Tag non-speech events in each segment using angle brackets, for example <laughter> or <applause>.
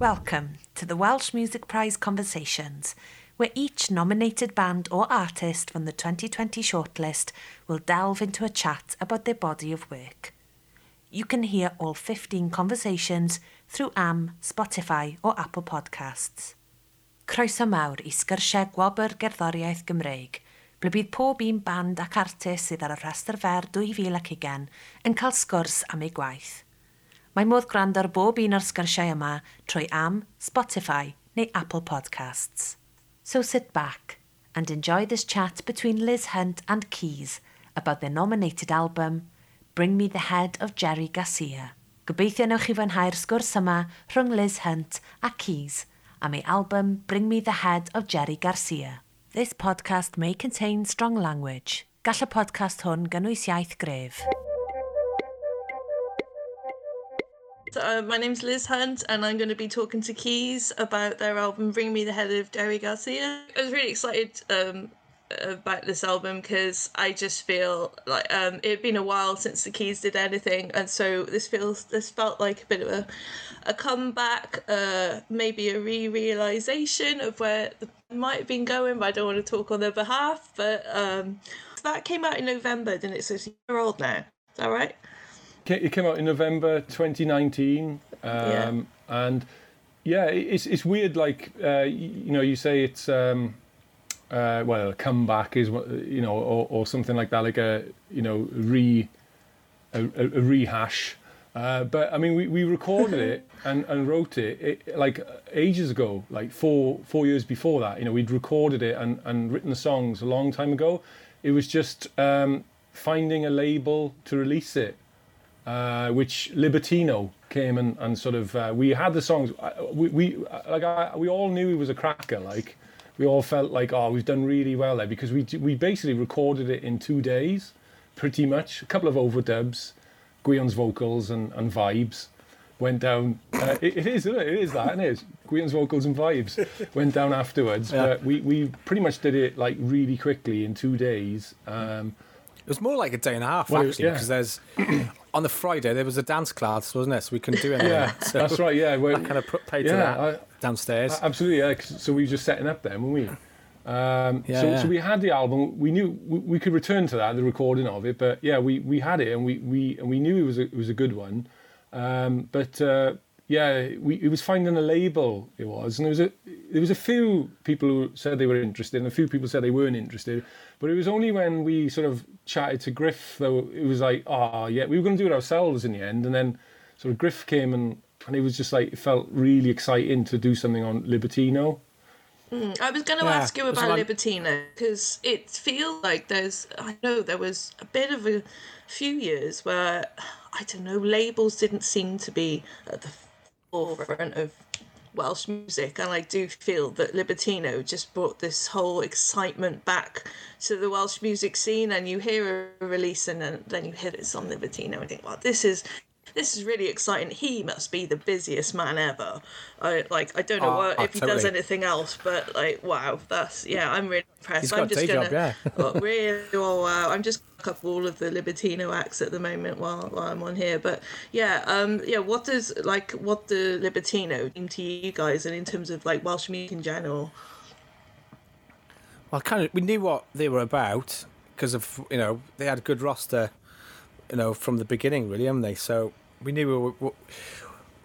Welcome to the Welsh Music Prize Conversations, where each nominated band or artist from the 2020 shortlist will delve into a chat about their body of work. You can hear all 15 conversations through AM, Spotify or Apple Podcasts. Croeso mawr i sgyrsiau gwobr gerddoriaeth Gymreig, ble bydd pob un band ac artist sydd ar y rhestr fer 2020 yn cael sgwrs am ei gwaith – Mae modd gwrando ar bob un o'r sgyrsiau yma trwy am, Spotify neu Apple Podcasts. So sit back and enjoy this chat between Liz Hunt and Keys about their nominated album Bring Me the Head of Jerry Garcia. Gobeithio newch chi fwynhau'r sgwrs yma rhwng Liz Hunt a Keys am ei album Bring Me the Head of Jerry Garcia. This podcast may contain strong language. Gall y podcast hwn gynnwys iaith gref. Uh, my name's Liz Hunt, and I'm going to be talking to Keys about their album Bring Me the Head of Jerry Garcia. I was really excited um, about this album because I just feel like um, it had been a while since the Keys did anything, and so this feels this felt like a bit of a a comeback, uh, maybe a re-realization of where the might have been going, but I don't want to talk on their behalf. But um, that came out in November? So it's a year old now. Is that right? It came out in November 2019, um, yeah. and yeah, it's it's weird. Like uh, you know, you say it's um, uh, well, a comeback is you know, or, or something like that, like a you know, re a, a rehash. Uh, but I mean, we, we recorded it <laughs> and, and wrote it, it, like ages ago, like four four years before that. You know, we'd recorded it and, and written the songs a long time ago. It was just um, finding a label to release it, uh, which Libertino came and, and sort of uh, we had the songs. We, we like I, we all knew he was a cracker, like we all felt like, oh, we've done really well there because we we basically recorded it in two days, pretty much. A couple of overdubs, Guion's vocals and, and vibes went down. Uh, it, it is, it? it is that, it is. Guion's vocals and vibes went down afterwards. Yeah. But we, we pretty much did it like really quickly in two days. Um, it was more like a day and a half well, actually, yeah. because there's on the Friday there was a dance class, wasn't it? So we couldn't do anything. yeah, so that's right. Yeah, we kind of put paid yeah, to that I, downstairs. Absolutely. Yeah. So we were just setting up then, weren't we? Um, yeah, so, yeah. so we had the album. We knew we, we, could return to that, the recording of it. But yeah, we, we had it, and we, we and we knew it was a, it was a good one. Um, but uh, yeah, we, it was finding a label. It was, and there was a there was a few people who said they were interested, and a few people said they weren't interested. But it was only when we sort of chatted to Griff, though, it was like, oh yeah, we were going to do it ourselves in the end, and then sort of Griff came and and it was just like it felt really exciting to do something on Libertino. Mm, I was going to yeah, ask you about Libertino because it feels like there's. I know there was a bit of a few years where I don't know labels didn't seem to be at the forefront of Welsh music, and I do feel that Libertino just brought this whole excitement back to the Welsh music scene. And you hear a release, and then, then you hear it's on Libertino, and think, "Well, this is this is really exciting. He must be the busiest man ever. I like I don't know oh, what, oh, if he does anything else, but like wow, that's yeah, I'm really impressed. He's got I'm just gonna job, yeah. well, really oh wow, I'm just up all of the Libertino acts at the moment while, while I'm on here. But yeah, um, yeah, what does like what the Libertino mean to you guys, and in terms of like Welsh music in general? Well, kind of, we knew what they were about because of you know they had a good roster, you know, from the beginning, really, haven't they? So we knew we, were,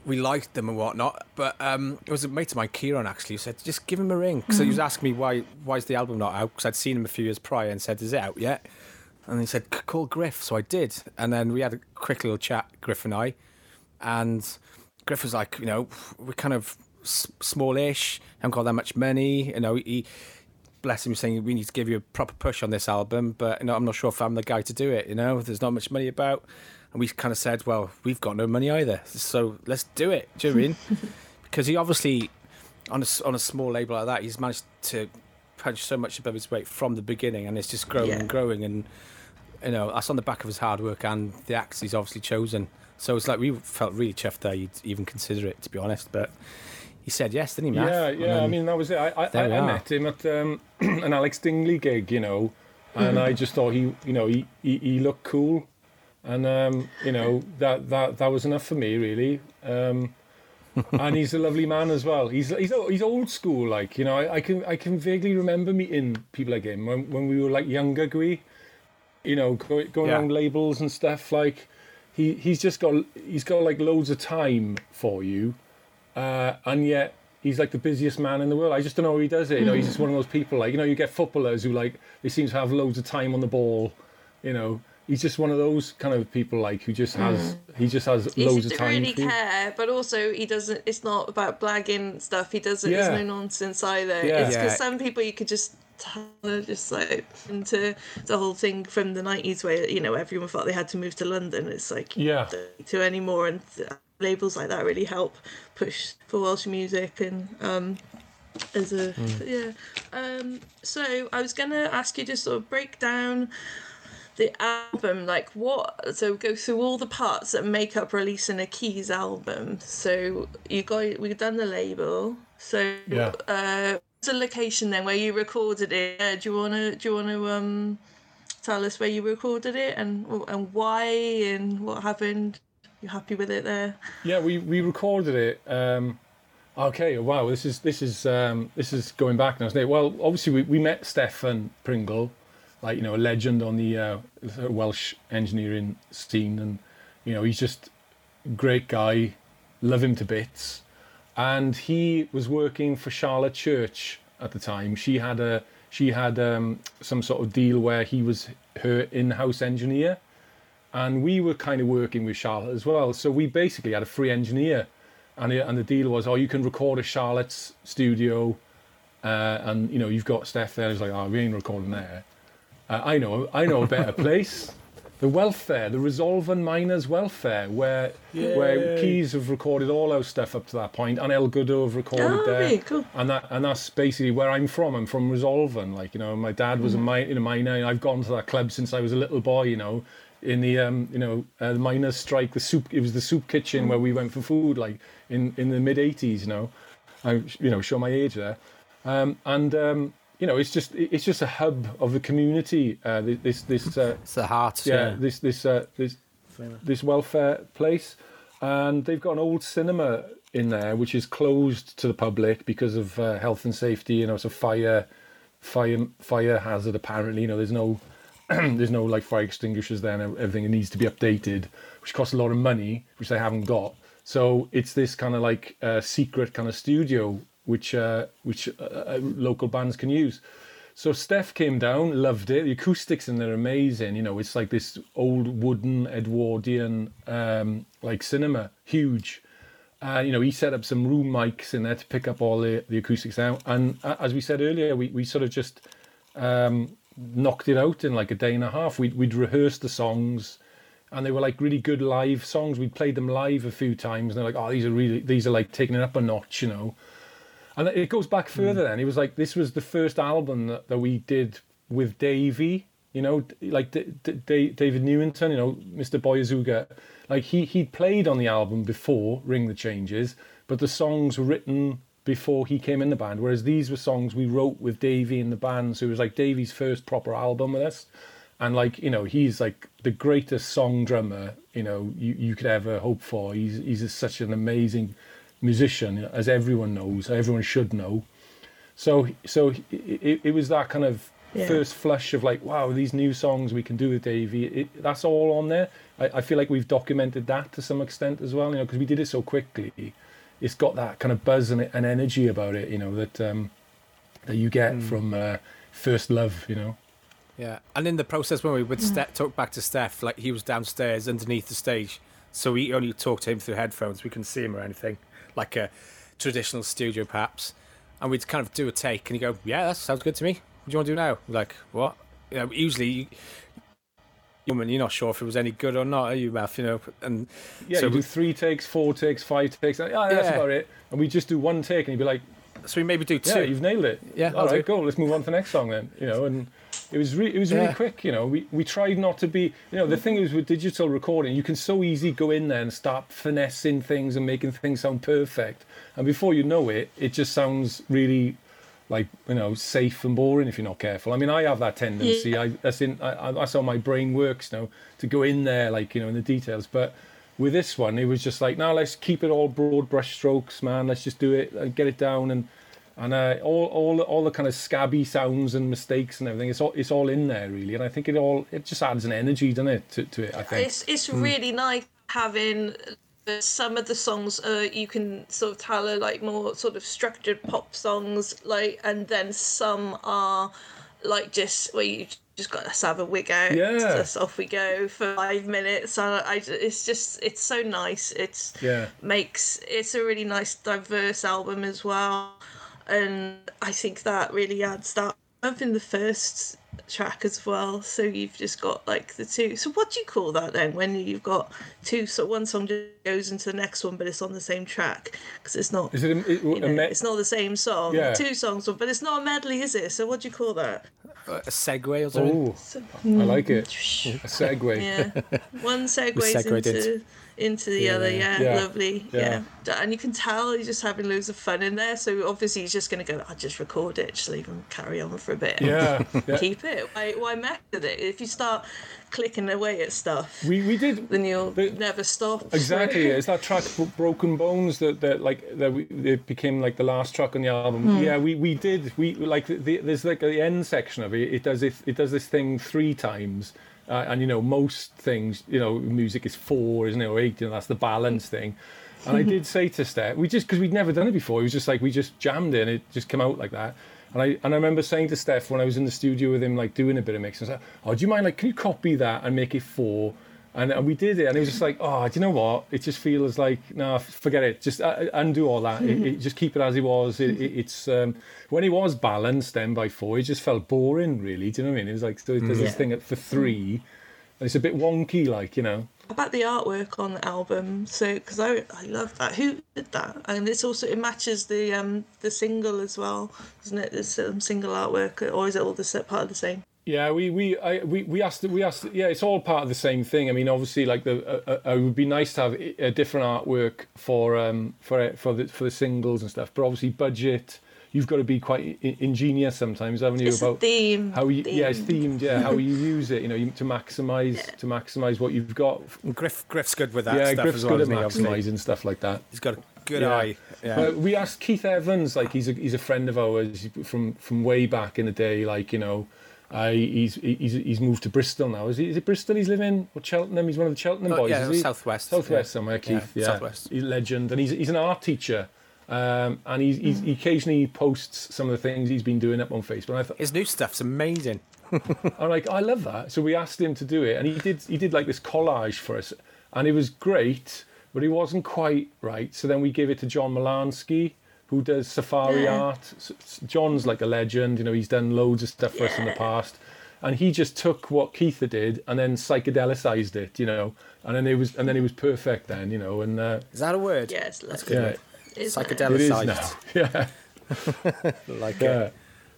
we liked them and whatnot. But um, it was a mate of mine, Kieran, actually, who said, just give him a ring. So mm. he was asking me why why is the album not out? Because I'd seen him a few years prior and said, is it out yet? And he said, call Griff. So I did. And then we had a quick little chat, Griff and I. And Griff was like, you know, we're kind of smallish, haven't got that much money. You know, he, bless him, saying we need to give you a proper push on this album, but you know, I'm not sure if I'm the guy to do it. You know, there's not much money about. And we kind of said, well, we've got no money either, so let's do it. Do you know I mean? <laughs> because he obviously, on a, on a small label like that, he's managed to punch so much above his weight from the beginning, and it's just growing yeah. and growing. And you know, that's on the back of his hard work and the acts he's obviously chosen. So it's like we felt really chuffed that you'd even consider it, to be honest. But he said yes, didn't he, Matt? Yeah, yeah. I mean, that was it. I, I, I, I met him at um, <clears throat> an Alex Dingley gig, you know, and I just thought he, you know, he, he, he looked cool and um, you know that that that was enough for me really. Um, <laughs> and he's a lovely man as well. He's he's he's old school, like you know. I, I can I can vaguely remember meeting people like him when when we were like younger, Gui. You know, go, going yeah. around labels and stuff. Like he he's just got he's got like loads of time for you, uh, and yet he's like the busiest man in the world. I just don't know how he does it. You know, he's just one of those people. Like you know, you get footballers who like they seem to have loads of time on the ball. You know, he's just one of those kind of people like who just has mm. he just has he loads of time. He doesn't really care, but also he doesn't. It's not about blagging stuff. He doesn't. Yeah. There's no nonsense either. Yeah. It's because yeah. some people you could just tell, just like into the whole thing from the 90s where you know everyone thought they had to move to london it's like yeah to anymore and labels like that really help push for welsh music and um as a mm. yeah um so i was gonna ask you to sort of break down the album like what so go through all the parts that make up releasing a keys album. So you got we've done the label. So yeah. uh the location then where you recorded it? Uh, do you want to do you want to um tell us where you recorded it and and why and what happened? You happy with it there? Yeah we we recorded it um okay wow this is this is um this is going back now isn't it? well obviously we, we met stefan pringle like you know a legend on the uh, Welsh engineering scene, and you know he's just great guy, love him to bits, and he was working for Charlotte Church at the time. She had a she had um, some sort of deal where he was her in-house engineer, and we were kind of working with Charlotte as well. So we basically had a free engineer, and it, and the deal was, oh, you can record at Charlotte's studio, uh, and you know you've got Steph there. He's like, oh, we ain't recording there. Uh, I know, I know a better place. <laughs> The welfare, the Resolven Miners Welfare, where Yay. where Keys have recorded all our stuff up to that point, and El Goodo have recorded oh, there, cool. and that and that's basically where I'm from. I'm from Resolven. Like you know, my dad was mm. a mine in a miner, and I've gone to that club since I was a little boy. You know, in the um, you know uh, the miners' strike, the soup. It was the soup kitchen mm. where we went for food, like in in the mid '80s. You know, I you know show my age there, um, and um, you know, it's just it's just a hub of the community. Uh, this this uh, it's the heart. Yeah, yeah. this this uh, this this welfare place, and they've got an old cinema in there which is closed to the public because of uh, health and safety. You know, it's a fire fire fire hazard. Apparently, you know, there's no <clears throat> there's no like fire extinguishers there, and everything it needs to be updated, which costs a lot of money, which they haven't got. So it's this kind of like uh, secret kind of studio which uh, which uh, uh, local bands can use. So Steph came down, loved it. The acoustics in there are amazing. You know, it's like this old wooden Edwardian um, like cinema, huge. Uh, you know, he set up some room mics in there to pick up all the, the acoustics out. And uh, as we said earlier, we, we sort of just um, knocked it out in like a day and a half. We'd, we'd rehearsed the songs and they were like really good live songs. We'd played them live a few times and they're like, oh, these are really, these are like taking it up a notch, you know. And it goes back further. Mm. Then he was like, this was the first album that, that we did with Davey. You know, like D- D- David Newington. You know, Mr. Boy Azooga. Like he he played on the album before Ring the Changes, but the songs were written before he came in the band. Whereas these were songs we wrote with Davey in the band. So it was like Davey's first proper album with us. And like, you know, he's like the greatest song drummer, you know, you, you could ever hope for. He's he's such an amazing musician, as everyone knows, everyone should know. So, so it, it was that kind of yeah. first flush of like, wow, these new songs we can do with Davey. It, that's all on there. I, I, feel like we've documented that to some extent as well, you know, because we did it so quickly. It's got that kind of buzz and, and energy about it, you know, that um, that you get mm. from uh, first love, you know. Yeah, and in the process when we would mm. Ste- talk back to Steph, like he was downstairs underneath the stage, so we only talked to him through headphones. We couldn't see him or anything like a traditional studio perhaps, and we'd kind of do a take, and you go, "Yeah, that sounds good to me. What do you want to do now?" like, what? You know, usually. You, woman, you're not sure if it was any good or not, are you, Math? You know, and yeah, so you do three takes, four takes, five takes. Yeah, that's yeah. about it. And we just do one take, and you'd be like, "So we maybe do two. Yeah, you've nailed it. Yeah, all I'll right, go. Let's move on to the next song then. You know, and it was re- it was really quick. You know, we we tried not to be. You know, the thing is with digital recording, you can so easy go in there and start finessing things and making things sound perfect, and before you know it, it just sounds really like you know safe and boring if you're not careful. I mean, I have that tendency. Yeah. I that's in I, that's how my brain works now to go in there like you know in the details. But with this one, it was just like, now let's keep it all broad brush strokes, man. Let's just do it and get it down and and uh, all all all the kind of scabby sounds and mistakes and everything. It's all it's all in there really, and I think it all it just adds an energy, doesn't it, to, to it? I think it's it's mm. really nice having some of the songs uh, you can sort of tell are like more sort of structured pop songs like and then some are like just where you just got to have a wig out yeah just off we go for five minutes I, I it's just it's so nice it's yeah makes it's a really nice diverse album as well and I think that really adds that up in the first track as well. So you've just got like the two. So what do you call that then? When you've got two, so one song just goes into the next one, but it's on the same track because it's not. Is it? A, it, you know, me- it's not the same song. Yeah. Two songs, but it's not a medley, is it? So what do you call that? A segue or something. Oh, so, I like it. Hmm. A segue. Yeah, one <laughs> segues into into the yeah. other. Yeah, yeah. lovely. Yeah. yeah. and you can tell he's just having loads of fun in there. So obviously he's just going to go. I just record it, just leave him carry on for a bit. Yeah, <laughs> keep it. Why why mess with it? If you start clicking away at stuff, we we did. Then you'll the, never stop. Exactly. <laughs> it's that track "Broken Bones" that that like that we, it became like the last track on the album. Mm. Yeah, we we did. We like the, there's like the end section of it. It does it. It does this thing three times uh, and you know, most things, you know, music is four, isn't it, or eight, and that's the balance thing. And I <laughs> did say to Steph, we just because we'd never done it before, it was just like we just jammed it, and it just came out like that. And I and I remember saying to Steph when I was in the studio with him, like doing a bit of mixing, I was like, "Oh, do you mind? Like, can you copy that and make it four? And, and we did it, and it was just like, oh, do you know what? It just feels like, no, forget it. Just uh, undo all that. it, it, just keep it as it was. It, it, it's um, when it was balanced then by four, it just felt boring, really. Do you know what I mean? It was like so there's yeah. this thing for three, and it's a bit wonky, like you know. About the artwork on the album, so because I I love that. Who did that? And it's also it matches the um the single as well, isn't it? This um, single artwork, or is it all the part of the same? Yeah, we we I, we we asked we asked yeah, it's all part of the same thing. I mean, obviously, like the uh, uh, it would be nice to have a different artwork for um for for the for the singles and stuff, but obviously budget. You've got to be quite ingenious sometimes, haven't you? It's about theme. How you theme. yeah, it's themed. Yeah, how you <laughs> use it. You know, to maximise yeah. to maximise what you've got. Griff Griff's good with that. Yeah, Griff's well, good at maximising stuff like that. He's got a good yeah. eye. Yeah. we asked Keith Evans, like he's a he's a friend of ours from from way back in the day, like you know uh, he's he's he's moved to Bristol now. Is, he, is it Bristol he's living or Cheltenham? He's one of the Cheltenham oh, boys. Yeah, is he? southwest. Southwest yeah. somewhere. Keith. Yeah, yeah, southwest. He's a legend, and he's he's an art teacher. Um, and he's, he's, he occasionally posts some of the things he's been doing up on Facebook. I thought, His new stuff's amazing. <laughs> I'm like, I love that. So we asked him to do it, and he did. He did like this collage for us, and it was great, but he wasn't quite right. So then we gave it to John Malansky, who does safari yeah. art. John's like a legend. You know, he's done loads of stuff for yeah. us in the past and he just took what Keitha did and then psychedelicized it, you know, and then it was and then it was perfect then, you know, and uh, is that a word? Yes, that's good. <laughs> Yeah, psychedelicized. <laughs> Yeah, like yeah. It.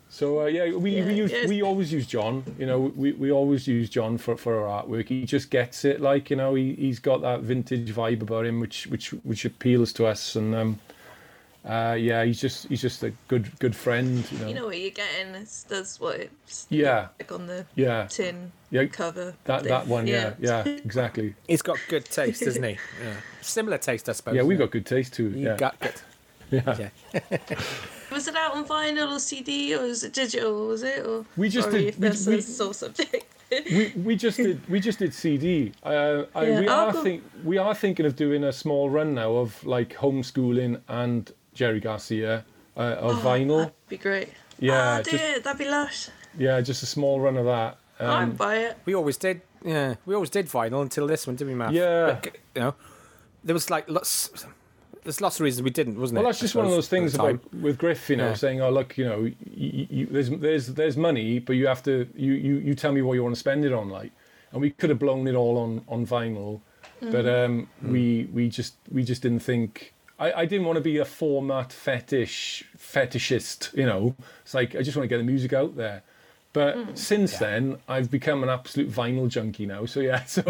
So uh, yeah, we yeah, we use, yes. we always use John. You know, we, we always use John for, for our artwork. He just gets it, like you know, he he's got that vintage vibe about him, which which which appeals to us, and um, uh, yeah, he's just he's just a good good friend. You know, you know what you're getting. It's, that's what it's yeah like on the yeah tin yeah cover. That thing. that one, yeah, yeah, yeah exactly. He's got good taste, doesn't he? <laughs> Yeah, similar taste, I suppose. Yeah, we've got good taste too. You yeah. got good. <laughs> Yeah. yeah. <laughs> was it out on vinyl or CD or was it digital? Was it or we just did. If that's we, a sore subject. <laughs> we we just did we just did CD. Uh, I, yeah, we are think we are thinking of doing a small run now of like homeschooling and Jerry Garcia uh, of oh, vinyl. That'd be great. Yeah, oh, do just, it. That'd be lush. Yeah, just a small run of that. Um, I'd buy it. We always did. Yeah, we always did vinyl until this one, didn't we, Matt? Yeah. But, you know, there was like lots. There's lots of reasons we didn't, wasn't well, it? Well, that's just one of those things about with Griff, you know, yeah. saying, "Oh, look, you know, you, you, there's there's there's money, but you have to you, you you tell me what you want to spend it on, like." And we could have blown it all on on vinyl, mm. but um, mm. we we just we just didn't think I, I didn't want to be a format fetish fetishist, you know. It's like I just want to get the music out there. But mm. since yeah. then, I've become an absolute vinyl junkie now. So yeah, <laughs> so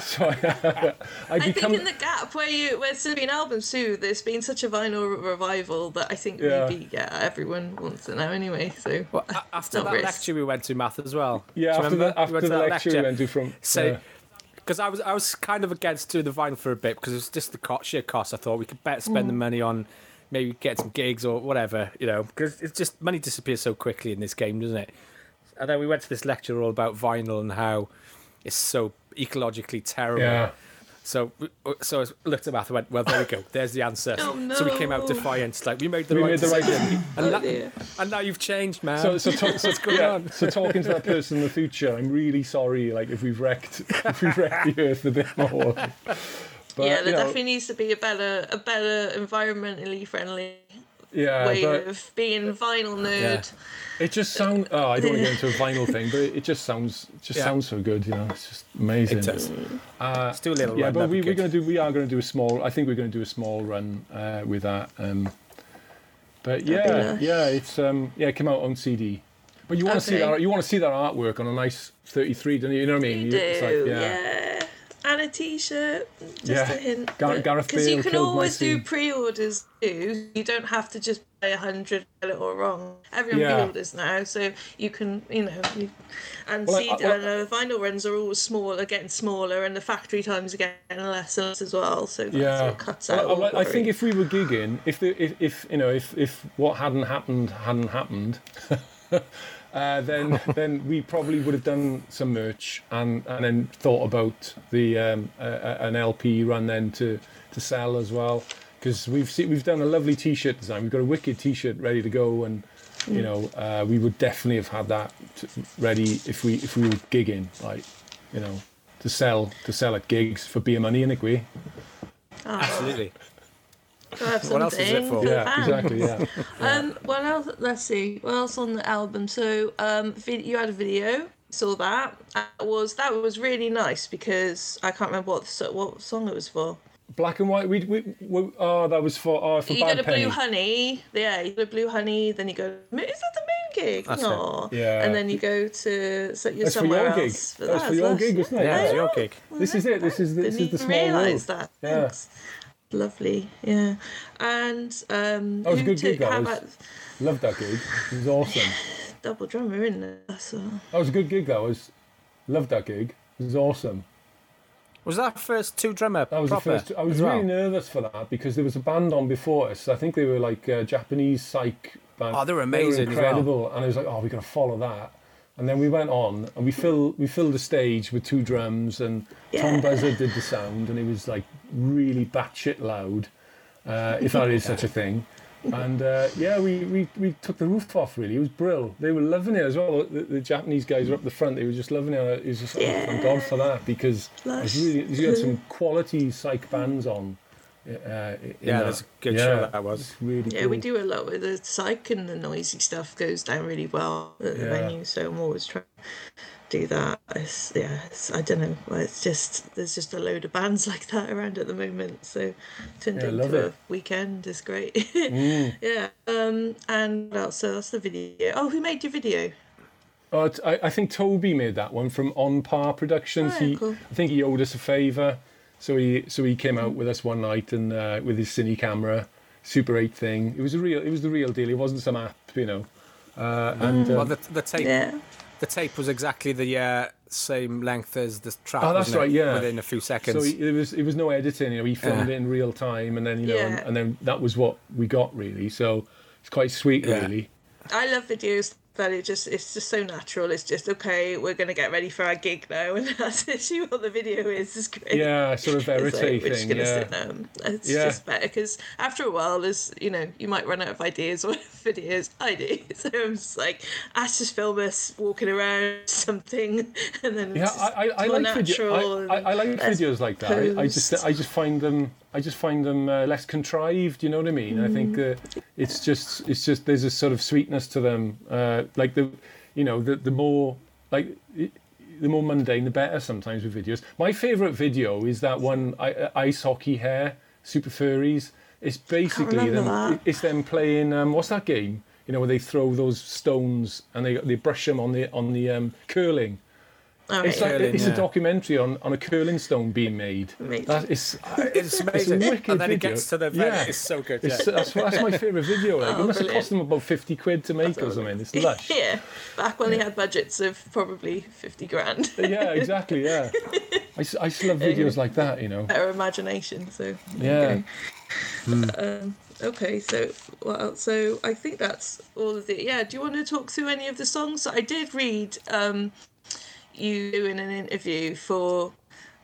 so I, I, become... I think in the gap where you where there's been albums too, there's been such a vinyl revival that I think yeah. maybe yeah everyone wants it now anyway. So well, after that risk. lecture we went to math as well. Yeah, after, the, after we the lecture, lecture, we went to from so. Yeah because I was I was kind of against doing the vinyl for a bit because it was just the cost, sheer cost. I thought we could better spend mm. the money on maybe get some gigs or whatever, you know, because it's just money disappears so quickly in this game, doesn't it? And then we went to this lecture all about vinyl and how it's so ecologically terrible. Yeah. So, so I looked at math and went, well, there we go. There's the answer. Oh, no. So we came out defiant, like we made the we right made the right decision. and, oh, and now you've changed, man. So, so, talk, <laughs> so what's going yeah, on? So talking to that person in the future, I'm really sorry. Like if we've wrecked, if we've wrecked the earth a bit more. But, yeah, there definitely know, needs to be a better, a better environmentally friendly yeah, way but, of being vinyl nerd. Yeah. It just sounds. Oh, I don't want to get into a vinyl thing, but it, it just sounds. It just yeah. sounds so good. You know, it's just amazing. It does. Uh, do a little. Yeah, but we, we're going to do. We are going to do a small. I think we're going to do a small run uh, with that. Um, but yeah, nice. yeah, it's um, yeah, it came out on CD. But you want okay. to see that. You want to see that artwork on a nice 33, don't you? You know what I mean? You, do. Like, yeah. yeah and a t-shirt. Just yeah. a hint. Gar- Gareth Because you can always do pre-orders too. You don't have to just pay a hundred get it all wrong. Everyone yeah. pre-orders now, so you can, you know, you, and well, see, I, I, uh, vinyl runs are always smaller, getting smaller, and the factory times are getting less and less as well. So yeah, cuts out. Well, I, I think if we were gigging, if the if, if you know if if what hadn't happened hadn't happened. <laughs> uh, then <laughs> then we probably would have done some merch and, and then thought about the um, uh, an LP run then to, to sell as well because we've see, we've done a lovely T-shirt design. We've got a wicked T-shirt ready to go, and you know uh, we would definitely have had that ready if we if we were gigging, like you know, to sell to sell at gigs for beer money, in we. Oh. Absolutely what else is it for? yeah, exactly. Yeah. <laughs> um, what else? Let's see. What else on the album? So, um, you had a video. Saw that. That was that was really nice because I can't remember what what song it was for. Black and white. We, we, we oh that was for oh for you Bad go to Blue Honey. Yeah, you go to Blue Honey. Then you go. Is that the moon gig? That's no. Yeah. And then you go to so you're That's somewhere for your else. Gig. That's for your gig, wasn't it? Yeah, it's your gig. This is it. This is this is the small realise that. Yeah. Thanks lovely. Yeah, and um, that was a good gig. That was. About... Loved that gig. It was awesome. <sighs> Double drummer, isn't it? That's all. That was a good gig. That was. Loved that gig. It was awesome. Was that first two drummer? That was proper the first. I was really well? nervous for that because there was a band on before us. I think they were like a Japanese psych band. Oh, they were amazing. They were incredible, well. and I was like, oh, we're gonna follow that. And then we went on and we filled we filled the stage with two drums and yeah. Tom Buzzard did the sound and it was like really batshit loud, uh, if that is such a thing. And uh, yeah, we, we, we took the roof off really. It was brill. They were loving it as well. The, the Japanese guys were up the front. They were just loving it. It was just yeah. oh, thank God for that because really, you had some <laughs> quality psych bands on yeah, that. that's a good yeah, show. That was really. Yeah, cool. we do a lot with the psych and the noisy stuff goes down really well at the yeah. venue. So I'm always trying to do that. It's, yeah, it's, I don't know. It's just there's just a load of bands <laughs> like that around at the moment. So turned yeah, into a weekend is great. mm. <laughs> Yeah. Um. And so that's the video. Oh, who made your video? Oh, I, I think Toby made that one from On Par Productions. Oh, he, cool. I think he owed us a favour. So he so he came out with us one night and uh, with his cine camera, Super 8 thing. It was a real it was the real deal. It wasn't some app, you know. Uh, and um, well, the, the tape yeah. the tape was exactly the uh, same length as the track. Oh, that's right. Yeah, within a few seconds. So he, it was it was no editing. You know, he filmed yeah. it in real time, and then you know, yeah. and, and, then that was what we got really. So it's quite sweet, yeah. really. I love videos that it just it's just so natural. It's just okay. We're gonna get ready for our gig now, <laughs> and that's actually what the video is. Is great. Yeah, sort of <laughs> verite like, We're just gonna yeah. sit down. It's yeah. just better because after a while, there's you know you might run out of ideas or <laughs> videos. I do. So I'm just like, I just film us walking around something, and then yeah, I, I, I like video, I, I, I, like videos like that. I, I, just I just find them I just find them uh, less contrived. You know what I mean? Mm. I think uh, it's just it's just there's a sort of sweetness to them. Uh, like the, you know, the the more like the more mundane, the better. Sometimes with videos. My favourite video is that one ice hockey hair super furries. It's basically them. That. It's them playing. Um, what's that game? You know, where they throw those stones and they they brush them on the on the um, curling. Right. It's like curling, it's yeah. a documentary on, on a curling stone being made. That is it's amazing. It's and then video. it gets to the yeah. it's so good. It's, yeah. that's, that's my favourite video. Like, <laughs> oh, it must brilliant. have cost them about fifty quid to make or something. It's lush. <laughs> Yeah, back when yeah. they had budgets of probably fifty grand. yeah, exactly. Yeah. <laughs> I, I still love videos like that, you know. Better imagination, so yeah. Mm. Um, okay, so well, so I think that's all of the. Yeah, do you want to talk through any of the songs? I did read um, you in an interview for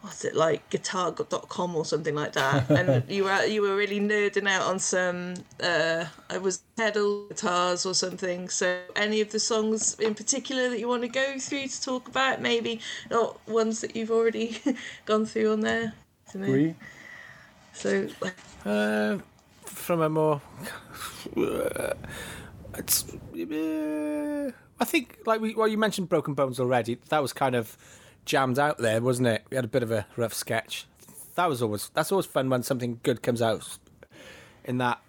what's it like guitar.com or something like that. <laughs> And you were you were really nerding out on some uh i was pedal guitars or something. So any of the songs in particular that you want to go through to talk about? Maybe not ones that you've already <laughs> gone through on there? Agree. so uh, from a more <sighs> it's uh, i think like we, well you mentioned broken bones already that was kind of jammed out there, wasn't it? We had a bit of a rough sketch. That was always that's always fun when something good comes out in that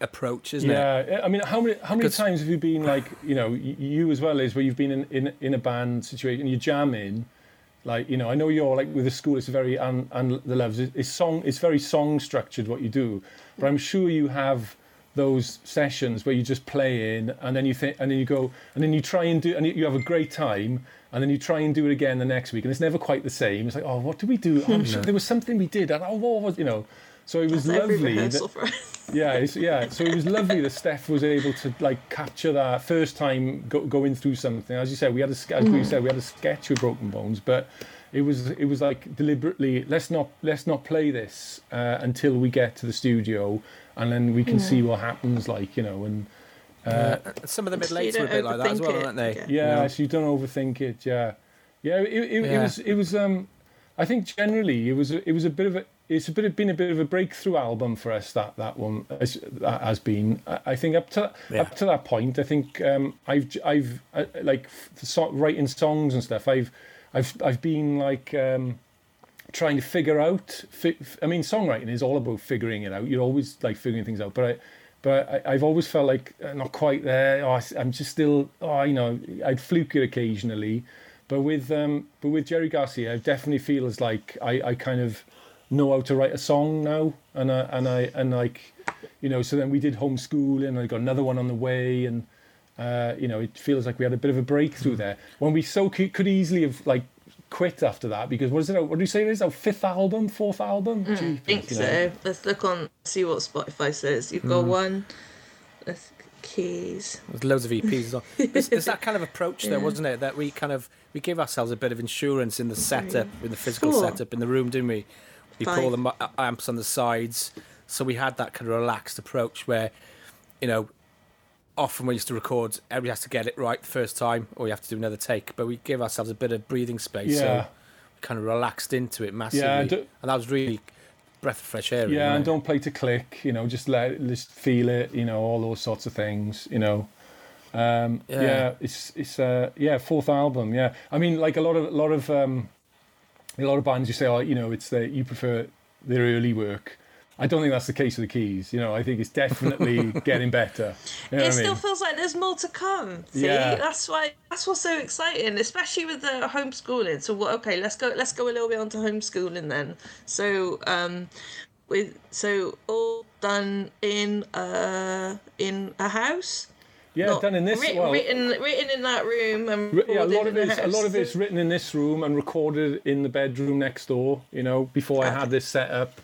approach, isn't yeah. it? Yeah, I mean, how many how many times have you been like you know you as well as where you've been in in, in a band situation, you jam in, like you know I know you're like with the school, it's very and and the loves it's song it's very song structured what you do, but I'm sure you have those sessions where you just play in and then you think and then you go and then you try and do and you have a great time and then you try and do it again the next week, and it's never quite the same. It's like, oh, what did we do? <laughs> Oh, sure there was something we did, and oh, what was you know? So it was That's lovely. That, <laughs> yeah, yeah. So it was lovely that Steph was able to like capture that first time go, going through something. As you said, we had a as mm. we said we had a sketch with Broken Bones, but it was it was like deliberately let's not let's not play this uh, until we get to the studio, and then we can yeah. see what happens. Like you know, and uh, some of the mid lates were a bit like that as well, aren't they? Yeah, yeah, so you don't overthink it. Yeah, yeah. It, it, yeah. it was. It was. Um, I think generally it was. It was a bit of a. It's a bit of been a bit of a breakthrough album for us. That that one has, that has been. I think up to yeah. up to that point, I think um, I've I've uh, like so, writing songs and stuff. I've I've I've been like. Um, trying to figure out. Fi- I mean, songwriting is all about figuring it out. You're always like figuring things out. But I, but I, have always felt like uh, not quite there. Oh, I'm just still, oh, you know, I'd fluke it occasionally, but with um, but with Jerry Garcia, I definitely feel as like I, I kind of know how to write a song now, and I, and I and like, you know, so then we did homeschooling, and I got another one on the way, and uh, you know, it feels like we had a bit of a breakthrough there when we so could easily have like quit after that because what is it? What do you say it is? Our fifth album, fourth album? Mm, Jeepers, think so. Know. Let's look on, see what Spotify says. You've got mm. one. Let's keys. There's loads of EPs well. <laughs> There's, there's that kind of approach, yeah. there, wasn't it? That we kind of we gave ourselves a bit of insurance in the setup, in the physical Four. setup in the room, didn't we? We Five. put all the amps on the sides, so we had that kind of relaxed approach where, you know, often we used to record, everybody has to get it right the first time, or you have to do another take. But we give ourselves a bit of breathing space, yeah. so we kind of relaxed into it massively, yeah, and, and that was really breath of fresh air. Yeah, and don't play to click. You know, just let just feel it. You know, all those sorts of things. You know. Um, yeah. yeah. it's it's uh, yeah fourth album. Yeah, I mean like a lot of a lot of um, a lot of bands you say oh you know it's the you prefer their early work. I don't think that's the case with the keys. You know, I think it's definitely <laughs> getting better. You know it still mean? feels like there's more to come. See, yeah. that's why that's what's so exciting, especially with the homeschooling. So, okay, let's go. Let's go a little bit onto homeschooling then. So, um, with so all done in uh in a house. Yeah, Not done in this. Written, well, written, written in that room and yeah, a lot of it's a lot of it's written in this room and recorded in the bedroom next door. You know, before I had this set up.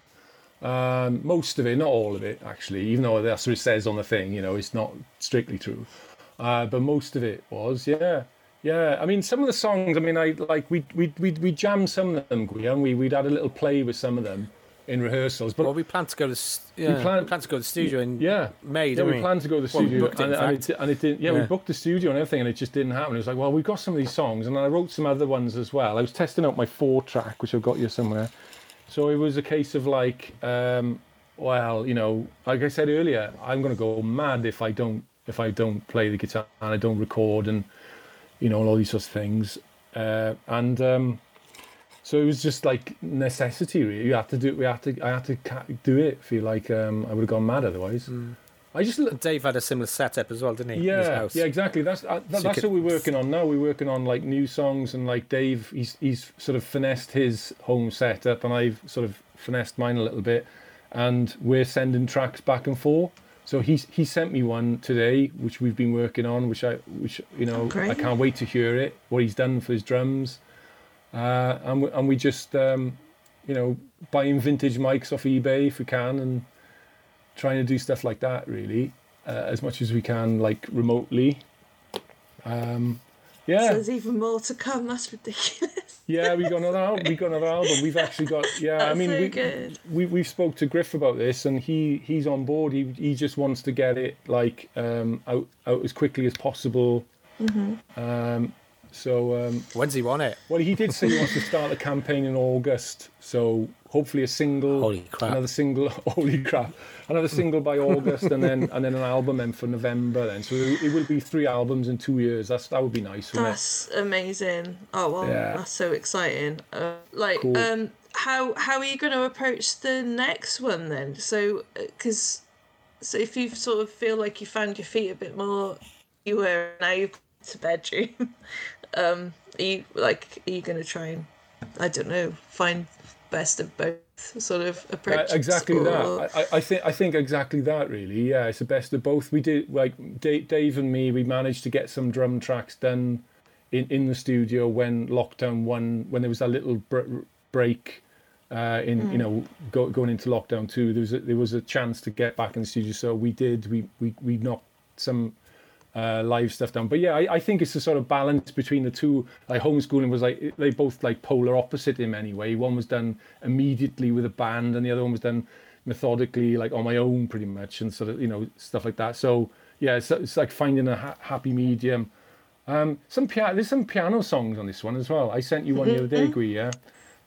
Um, most of it, not all of it, actually, even though that's what it says on the thing, you know, it's not strictly true. Uh, but most of it was, yeah. Yeah, I mean, some of the songs, I mean, I like, we we we we jammed some of them, Guillaume. We, we'd had a little play with some of them in rehearsals. But well, we planned to go to yeah, we planned, we planned to go to the studio in yeah, May. Yeah, we, we planned to go to the studio, well, and, and, it, and, it, didn't. Yeah, yeah, we booked the studio and everything, and it just didn't happen. It was like, well, we've got some of these songs, and I wrote some other ones as well. I was testing out my four track, which I've got here somewhere. So it was a case of like, um, well, you know, like I said earlier, I'm going to go mad if I don't if I don't play the guitar and I don't record and you know all these sorts of things. Uh, and um, so it was just like necessity. Really, you had to do. We had to. I had to do it. Feel like um, I would have gone mad otherwise. Mm. I just Dave had a similar setup as well, didn't he? Yeah, yeah, exactly. That's uh, that, so that's what we're working on now. We're working on like new songs, and like Dave, he's he's sort of finessed his home setup, and I've sort of finessed mine a little bit, and we're sending tracks back and forth. So he he sent me one today, which we've been working on, which I which you know I can't wait to hear it. What he's done for his drums, uh, and we, and we just um, you know buying vintage mics off eBay if we can and trying to do stuff like that really uh, as much as we can like remotely. Um, yeah. So there's even more to come. That's ridiculous. <laughs> Yeah, we've got another album. We got another album. We've actually got. Yeah, That's I mean, so we, good. we we've spoke to Griff about this, and he he's on board. He he just wants to get it like um, out out as quickly as possible. Mm-hmm. Um, so um, When's he want it? well, he did say he wants to start the campaign in August. So hopefully a single, Holy crap. another single, <laughs> holy crap, another single by August, and then and then an album then for November. Then so it, it will be three albums in two years. That's that would be nice. Wouldn't it? That's amazing. Oh well, Yeah. that's so exciting. Uh, like, Cool. um, how how are you going to approach the next one then? So, because so if you sort of feel like you found your feet a bit more, you were now you've got to bedroom. <laughs> um, are you like are you going to try and I don't know find best of both sort of Uh, exactly or- that. I, I- I think I think exactly that. Really, yeah. It's the best of both. We did like Dave, Dave and me. We managed to get some drum tracks done in, in the studio when lockdown one when there was that little br- break. Uh, in you know go, going into lockdown two, there was a, there was a chance to get back in the studio, so we did. We we we knocked some uh, live stuff down. But yeah, I, I think it's a sort of balance between the two. Like homeschooling was like they both like polar opposite in many way. One was done immediately with a band, and the other one was done methodically, like on my own, pretty much, and sort of you know stuff like that. So yeah, it's, it's like finding a ha- happy medium. Um, some piano, there's some piano songs on this one as well. I sent you one the other day, Gui, yeah.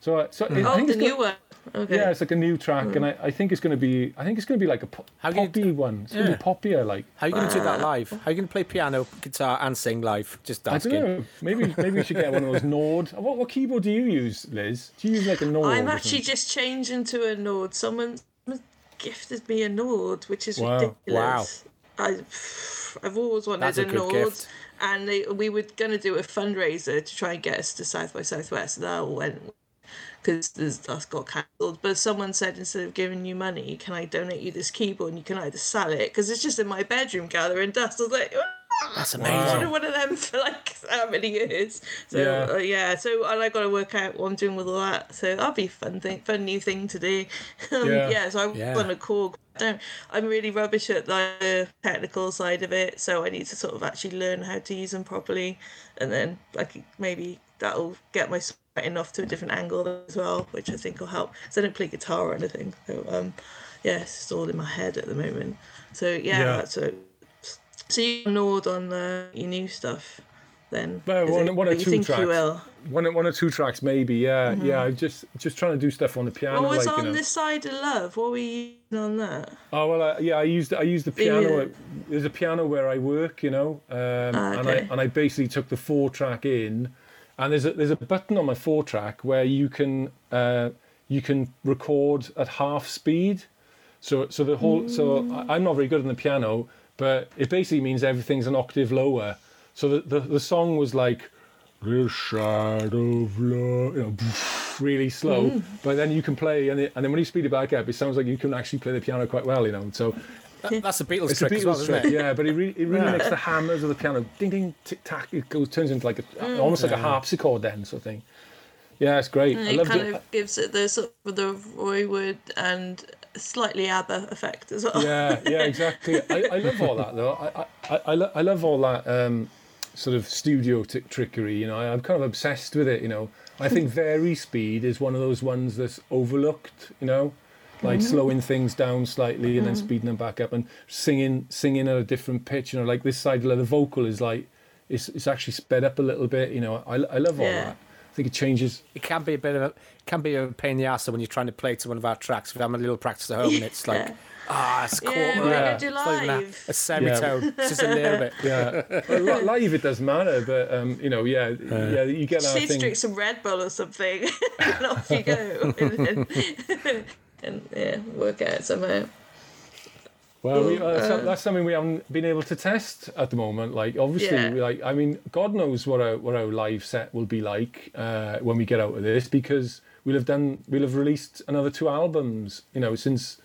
So, uh, so I Oh, think the it's new got- one. Okay. yeah, it's like a new track, and I, I think it's going to be, I think it's going to be like a po- How can you- poppy one. It's going to be poppier, like. How are you going to do that live? How are you going to play piano, guitar, and sing live? Just I don't know. Maybe maybe we should get one of those <laughs> Nord. What, what keyboard do you use, Liz? Do you use like a Nord? I'm actually just changing to a Nord. Someone gifted me a Nord, which is Wow. ridiculous. I, I've always wanted That's a a, good Nord, gift. and they, we were going to do a fundraiser to try and get us to South by Southwest, and that all went because that's got cancelled. But someone said instead of giving you money, can I donate you this keyboard and you can either sell it because it's just in my bedroom gathering dust. I was like. That's amazing. I amazing. wanted one of them <laughs> for like how many years. So Yeah. yeah, uh, yeah so and I got to work out what I'm doing with all that. So that'll be fun thing, fun new thing to do. <laughs> Um, Yeah. yeah. so I Yeah. want to call. Don't, I'm really rubbish at the technical side of it, so I need to sort of actually learn how to use them properly, and then like maybe that'll get my sweating off to a different angle as well, which I think will help. Because I don't play guitar or anything, so um, yeah, it's just all in my head at the moment. So yeah, Yeah. that's a so you gnawed on the your new stuff, then? Well, one- it- one or two tracks. you will? one one or two tracks, maybe. Yeah, yeah. I'm just just trying to do stuff on the piano. What was like, on you know. this side of love? What were you using on that? Oh well, uh, yeah. I used I used the piano. Yeah. There's a piano where I work, you know, um, and I and I basically took the four track in, and there's a there's a button on my four track where you can uh, you can record at half speed. So so the whole so I- I'm not very good on the piano, but it basically means everything's an octave lower. So the the, the song was like. The shadow of love, you know, <laughs> really slow. But then you can play, and, it, and then when you speed it back up, it sounds like you can actually play the piano quite well, you know. So That- that's a Beatles it's a trick as well, Beatles isn't trick, it? yeah. But it really, it really Yeah. makes the hammers of the piano ding ding tick tack. It goes turns into like a, almost like a harpsichord then sort of thing. Yeah, it's great. I it love kind it. of gives it the sort of the Roy Wood and slightly ABBA effect as well. yeah, yeah, exactly. I, I love all that though. I I, I, lo- I love all that um, sort of studio t- trickery. You know, I, I'm kind of obsessed with it. You know, I think <laughs> Varispeed is one of those ones that's overlooked. You know, like slowing things down slightly and then speeding them back up and singing singing at a different pitch. You know, like this side of the vocal is like it's it's actually sped up a little bit. You know, I I love all Yeah. that. I think it changes. It can be a bit of a can be a pain in the ass when you're trying to play to one of our tracks. If I'm a little practice at home, and it's like Yeah. ah, it's caught. Yeah, Yeah. gonna It's not a, live. a semitone. It's just a little bit. <laughs> Yeah, Well, live it doesn't matter, but um, you know, yeah, yeah, you get Just that need to thing. drink some Red Bull or something, <laughs> and off you go, <laughs> and, yeah, work out somehow. Well, we, uh, so- Uh, that's something we haven't been able to test at the moment. Like, obviously, Yeah. we like, I mean, God knows what our what our live set will be like uh, when we get out of this, because we'll have done, we'll have released another two albums. You know, since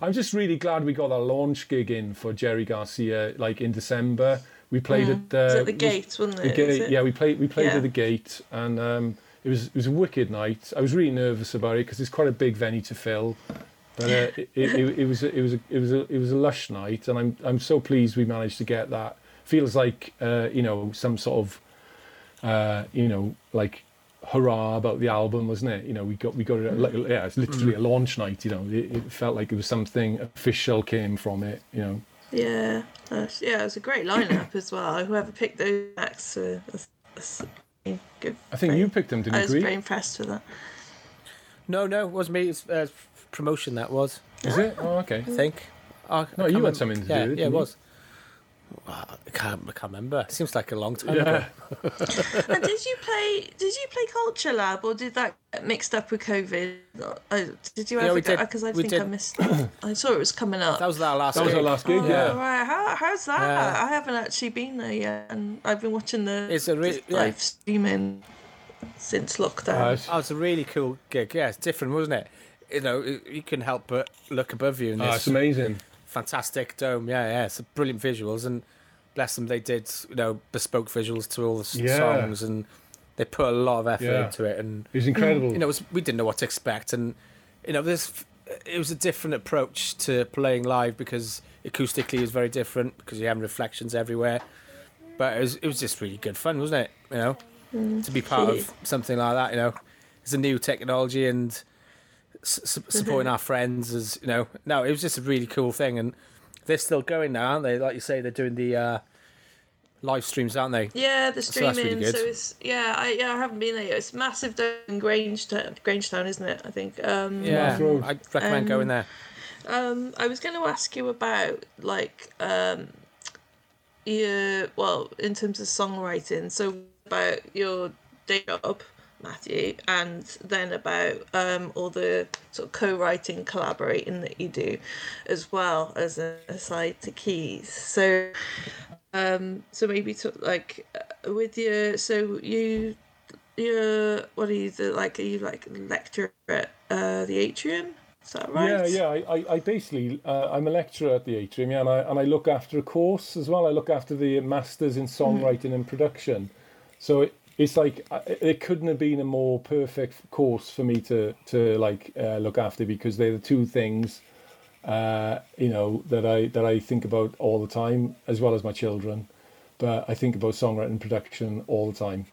I'm just really glad we got that launch gig in for Jerry Garcia, like in December. We played at Mm. It's uh, at the gate, wasn't the it? gate, it? yeah, we played we played Yeah. at the gate, and um, it was it was a wicked night. I was really nervous about it because it's quite a big venue to fill. But uh, it, it, it, was it was a, it was a, it was a lush night, and I'm I'm so pleased we managed to get that. Feels like uh, you know some sort of uh, you know like hurrah about the album, wasn't it? You know we got we got it. Like, yeah, it's literally a launch night. You know, it, it felt like it was something official came from it. You know. Yeah, uh, yeah, it was a great lineup as well. Whoever picked those acts were good. I think very, you picked them, didn't you? I was agree? very impressed with that. No, no, it was me. It's uh, promotion that was. Is it? Oh, okay. I think. Oh, no, you had something to yeah, do with it. Yeah, it was. I can't, I can't remember. It seems like a long time yeah. ago. <laughs> and did you play? Did you play Cultvr Lab, or did that get mixed up with COVID? Uh, did you ever? Because I think did. I missed. I saw it was coming up. That was our last. That gig. was our last gig. Oh, yeah. Right. How, how's that? Yeah. I haven't actually been there yet, and I've been watching the. It's a re- yeah. live streaming since lockdown. Oh, it's a really cool gig. Yeah, it's different, wasn't it? You know, you can help but look above you. In this oh, it's amazing. Fantastic dome. Yeah, yeah. It's brilliant visuals and bless them, they did you know bespoke visuals to all the yeah. songs, and they put a lot of effort yeah. into it. And it was incredible. You know, it was, we didn't know what to expect, and you know, this it was a different approach to playing live because acoustically it was very different because you have reflections everywhere. But it was it was just really good fun, wasn't it? You know, mm. to be part of <laughs> something like that. You know, it's a new technology and s- supporting our friends as you know. No, it was just a really cool thing and they're still going now, aren't they? Like you say, they're doing the uh, live streams, aren't they? Yeah, the streaming. So, really so it's yeah, I yeah, I haven't been there yet. It's massive down in Grangetown, Grangetown, isn't it? I think. Um, yeah, I recommend um, going there. Um, I was going to ask you about like um, your well, in terms of songwriting. So about your day job Matthew, and then about um, all the sort of co-writing, collaborating that you do, as well as aside to keys. So, um, so maybe to, like uh, with your so you you're what are you the, like are you like lecturer at uh, the atrium? Is that right? Yeah, yeah. I, I basically uh, I'm a lecturer at the atrium, yeah, and I and I look after a course as well. I look after the masters in songwriting mm-hmm. and production. So it, it's like uh, it couldn't have been a more perfect course for me to to like uh, look after because they're the two things uh, you know that I that I think about all the time as well as my children. But I think about songwriting production all the time.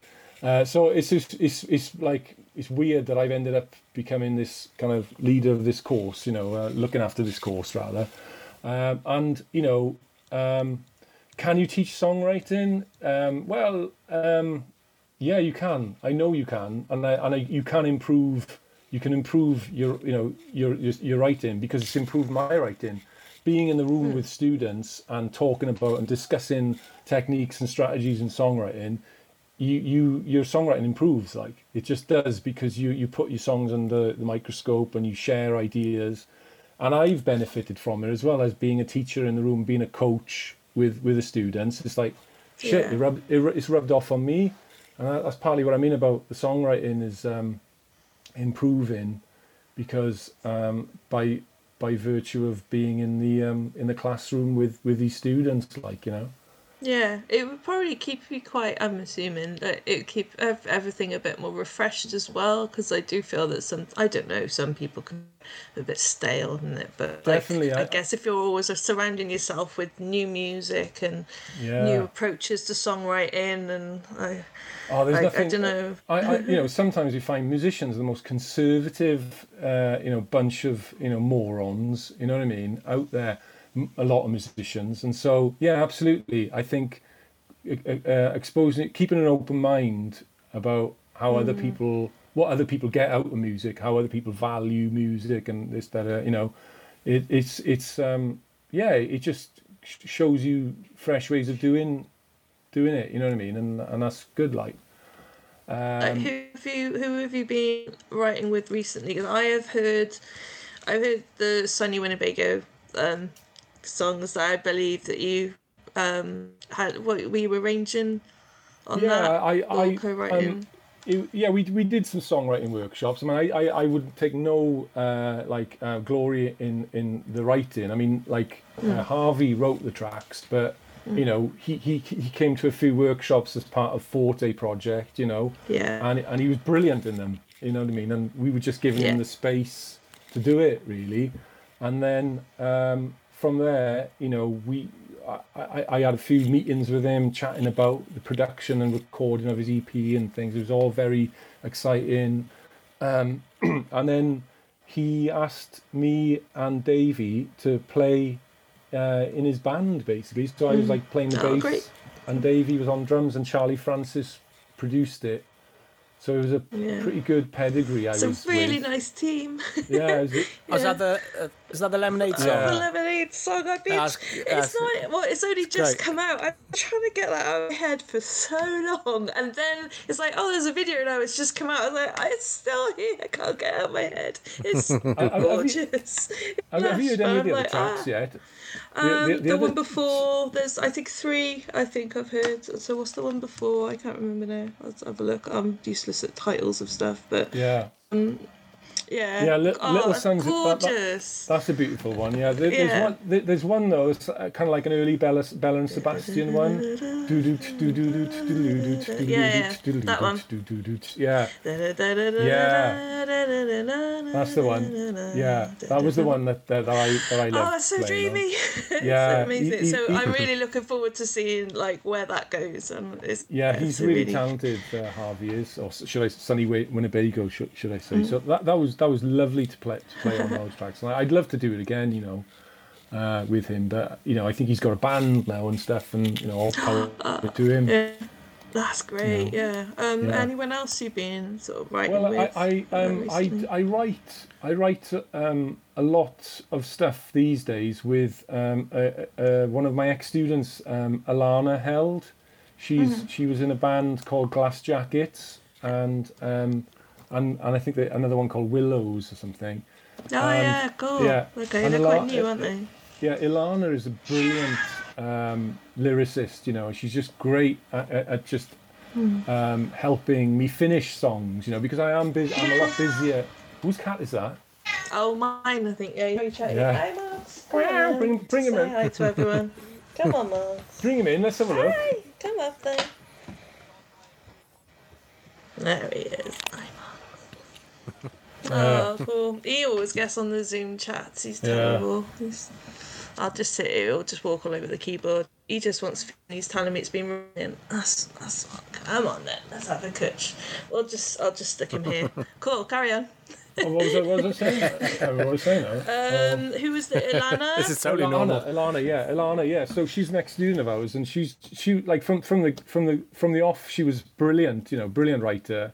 Uh, so it's just it's it's like it's weird that I've ended up becoming this kind of leader of this course you know uh, looking after this course rather. Um, and you know um, can you teach songwriting? Um, well um, yeah, you can. I know you can, and I, and I, you can improve. You can improve your, you know, your, your your writing because it's improved my writing. Being in the room mm. with students and talking about and discussing techniques and strategies in songwriting, you you your songwriting improves. Like it just does because you you put your songs under the microscope and you share ideas, and I've benefited from it as well as being a teacher in the room, being a coach with with the students. It's like shit. Yeah. It rub, it, it's rubbed off on me and that's partly what I mean about the songwriting is um, improving because um, by by virtue of being in the um, in the classroom with with these students, like you know. Yeah, it would probably keep you quite. I'm assuming that it would keep everything a bit more refreshed as well, because I do feel that some. I don't know. Some people can be a bit stale, isn't it? But definitely, like, I, I, guess if you're always surrounding yourself with new music and yeah. new approaches to songwriting, and I, oh, there's I, nothing. I don't know. I, I, you know, sometimes you find musicians the most conservative, uh, you know, bunch of you know morons. You know what I mean? Out there a lot of musicians, and so yeah, absolutely. I think uh, exposing, keeping an open mind about how mm. other people, what other people get out of music, how other people value music, and this that uh, you know, it, it's it's um, yeah, it just shows you fresh ways of doing doing it. You know what I mean, and and that's good. Like. Um, who have you who have you been writing with recently? Because I have heard, I've heard the Sunny Winnebago um, songs that I believe that you um, had. What we were arranging on yeah, that. I, I, co-writing. Um, it, yeah, we we did some songwriting workshops. I mean, I, I, I would take no uh, like uh, glory in in the writing. I mean, like mm. uh, Harvey wrote the tracks, but mm. you know, he, he he came to a few workshops as part of Forte project, you know, yeah, and and he was brilliant in them. You know what I mean? And we were just giving yeah. him the space to do it, really. And then um, from there, you know, we I, I, had a few meetings with him chatting about the production and recording of his EP and things. It was all very exciting. Um, <clears throat> and then he asked me and Davey to play uh, in his band, basically. So I was like playing the oh, bass, great. and Davey was on drums, and Charlie Francis produced it. So it was a yeah. pretty good pedigree. I it's a really with. nice team. Yeah, is, it? yeah. <laughs> is that the uh, is that the Lemonade song? Yeah. The Lemonade song. I mean, it's, it's not. Well, it's only just great. come out. I'm trying to get that out of my head for so long, and then it's like, oh, there's a video now. It's just come out. I'm like, it's still here. I can't get out of my head. It's <laughs> gorgeous. Have you, have you heard any of the other tracks yet? Um, the, the, the, the one before, there's I think three. I think I've heard. So what's the one before? I can't remember now. Let's have a look. I'm useless at titles of stuff, but yeah. Um, yeah. Yeah, li- oh, Little Sons. Gorgeous. That, that, that's a beautiful one. Yeah. There, yeah. There's one. There, there's one though. It's uh, kind of like an early Belle, Belle and Sebastian one. Yeah, yeah. That one. Yeah. Yeah. That's the one. Yeah. That was the one that that, I that I oh, loved. Oh, it's so dreamy. <laughs> Yeah. so amazing. so I'm really looking forward to seeing like where that goes. And it's, yeah, he's really, talented. Uh, Harvey is, or should I, Sunny Winnebago? Should, should I say? Mm-hmm. So that that was that was lovely to play to play on <laughs> those tracks. And I'd love to do it again, you know, uh, with him. But you know, I think he's got a band now and stuff, and you know, all power <gasps> uh, to him. Yeah. That's great, know. yeah. Um, yeah. Anyone else you've been sort of writing well, with? I, I, um, I, I write, I write um, a lot of stuff these days with um, uh, uh, one of my ex-students, um, Alana Held. She's mm-hmm. she was in a band called Glass Jackets, and um, and and I think that another one called Willows or something. Oh yeah, cool. Yeah, okay, and they're quite new, aren't they? Yeah, Ilana is a brilliant um, lyricist. You know, she's just great at, at, just mm. um, helping me finish songs. You know, because I am busy. I'm a lot busier. Whose cat is that? Oh, mine. I think. Yeah, chatting. Yeah. Hi, Max. Bring, bring him in. Hi to everyone. <laughs> Come on, Max. Bring him in. Let's have a look. Hi. Come up there. There he is. Hi, oh, cool. He always gets on the Zoom chats. He's terrible. Yeah. He's, I'll just sit here, he'll just walk all over the keyboard. He just wants, he's telling me it's been running. That's, that's, come on then, let's have a coach. We'll just, I'll just stick him here. <laughs> cool, carry on. oh, what was I, what was I saying? <laughs> I what was I saying Um, who was the Ilana? <laughs> this is totally Ilana, normal. Ilana, yeah, Ilana, yeah. So she's next student of ours, and she's she like from from the from the from the off, she was brilliant. You know, brilliant writer.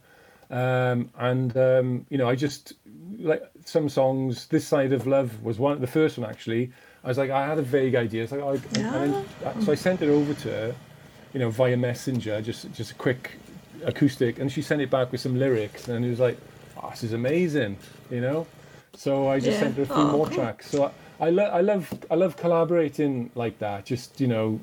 Um, and um, you know, I just like some songs. This side of love was one, the first one actually. I was like, I had a vague idea. It's like, oh, yeah. so I sent it over to her, you know, via messenger, just just a quick acoustic, and she sent it back with some lyrics, and it was like, oh, this is amazing, you know. So I just yeah. sent her a few oh, more cool. tracks. So I, I, lo- I love I love collaborating like that. Just you know,